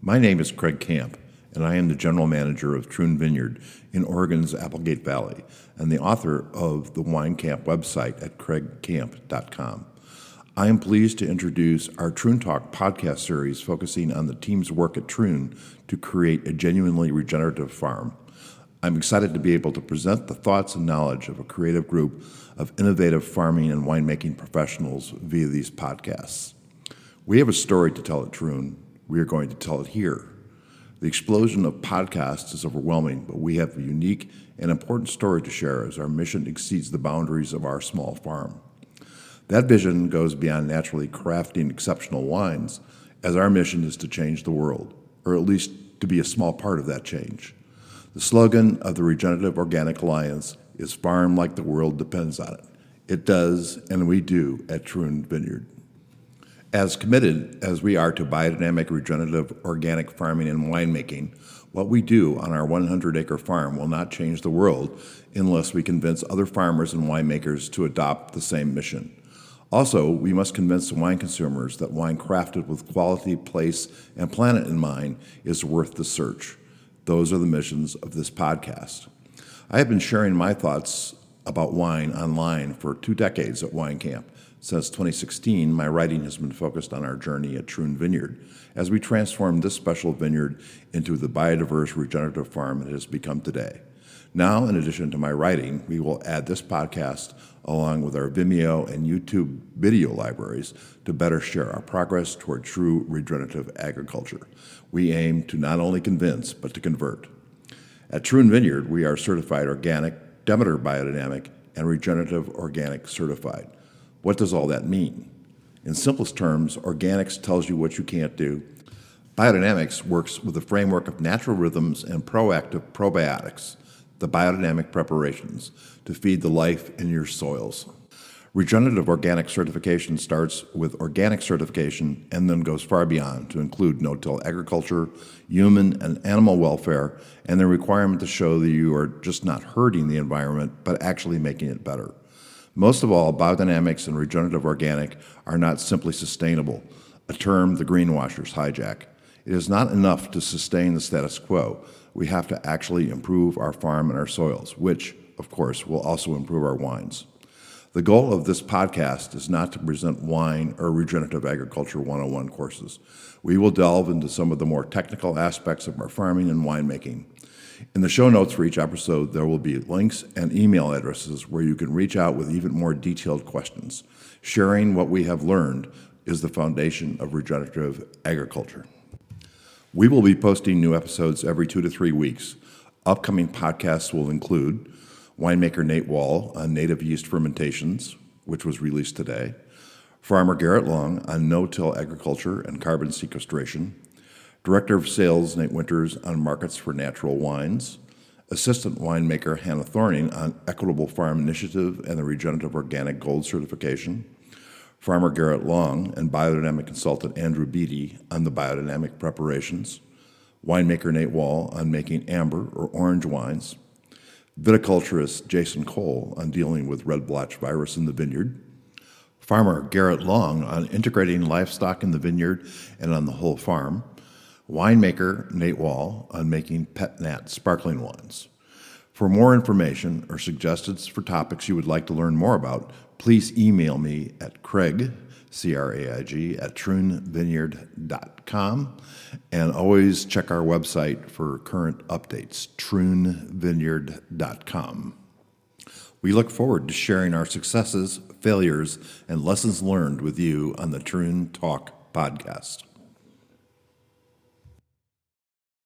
My name is Craig Camp, and I am the general manager of Troon Vineyard in Oregon's Applegate Valley and the author of the Wine Camp website at craigcamp.com. I am pleased to introduce our Troon Talk podcast series focusing on the team's work at Troon to create a genuinely regenerative farm. I'm excited to be able to present the thoughts and knowledge of a creative group of innovative farming and winemaking professionals via these podcasts. We have a story to tell at Troon. We are going to tell it here. The explosion of podcasts is overwhelming, but we have a unique and important story to share as our mission exceeds the boundaries of our small farm. That vision goes beyond naturally crafting exceptional wines, as our mission is to change the world, or at least to be a small part of that change. The slogan of the Regenerative Organic Alliance is Farm like the world depends on it. It does, and we do at Troon Vineyard. As committed as we are to biodynamic, regenerative, organic farming and winemaking, what we do on our 100 acre farm will not change the world unless we convince other farmers and winemakers to adopt the same mission. Also, we must convince the wine consumers that wine crafted with quality, place, and planet in mind is worth the search. Those are the missions of this podcast. I have been sharing my thoughts about wine online for two decades at Wine Camp. Since 2016, my writing has been focused on our journey at Troon Vineyard as we transformed this special vineyard into the biodiverse regenerative farm it has become today. Now, in addition to my writing, we will add this podcast along with our Vimeo and YouTube video libraries to better share our progress toward true regenerative agriculture. We aim to not only convince, but to convert. At Troon Vineyard, we are certified organic, Demeter biodynamic, and regenerative organic certified. What does all that mean? In simplest terms, organics tells you what you can't do. Biodynamics works with the framework of natural rhythms and proactive probiotics the biodynamic preparations to feed the life in your soils. Regenerative organic certification starts with organic certification and then goes far beyond to include no till agriculture, human and animal welfare, and the requirement to show that you are just not hurting the environment, but actually making it better. Most of all, biodynamics and regenerative organic are not simply sustainable, a term the greenwashers hijack. It is not enough to sustain the status quo we have to actually improve our farm and our soils, which, of course, will also improve our wines. The goal of this podcast is not to present wine or regenerative agriculture 101 courses. We will delve into some of the more technical aspects of our farming and winemaking. In the show notes for each episode, there will be links and email addresses where you can reach out with even more detailed questions. Sharing what we have learned is the foundation of regenerative agriculture. We will be posting new episodes every two to three weeks. Upcoming podcasts will include winemaker Nate Wall on native yeast fermentations, which was released today, farmer Garrett Long on no till agriculture and carbon sequestration, Director of Sales Nate Winters on markets for natural wines, Assistant winemaker Hannah Thorning on Equitable Farm Initiative and the Regenerative Organic Gold Certification, farmer Garrett Long and biodynamic consultant Andrew Beedy on the biodynamic preparations, winemaker Nate Wall on making amber or orange wines, viticulturist Jason Cole on dealing with red blotch virus in the vineyard, farmer Garrett Long on integrating livestock in the vineyard and on the whole farm, winemaker Nate Wall on making pet nat sparkling wines. For more information or suggestions for topics you would like to learn more about, please email me at Craig, C R A I G, at troonvineyard.com. And always check our website for current updates, troonvineyard.com. We look forward to sharing our successes, failures, and lessons learned with you on the Troon Talk podcast.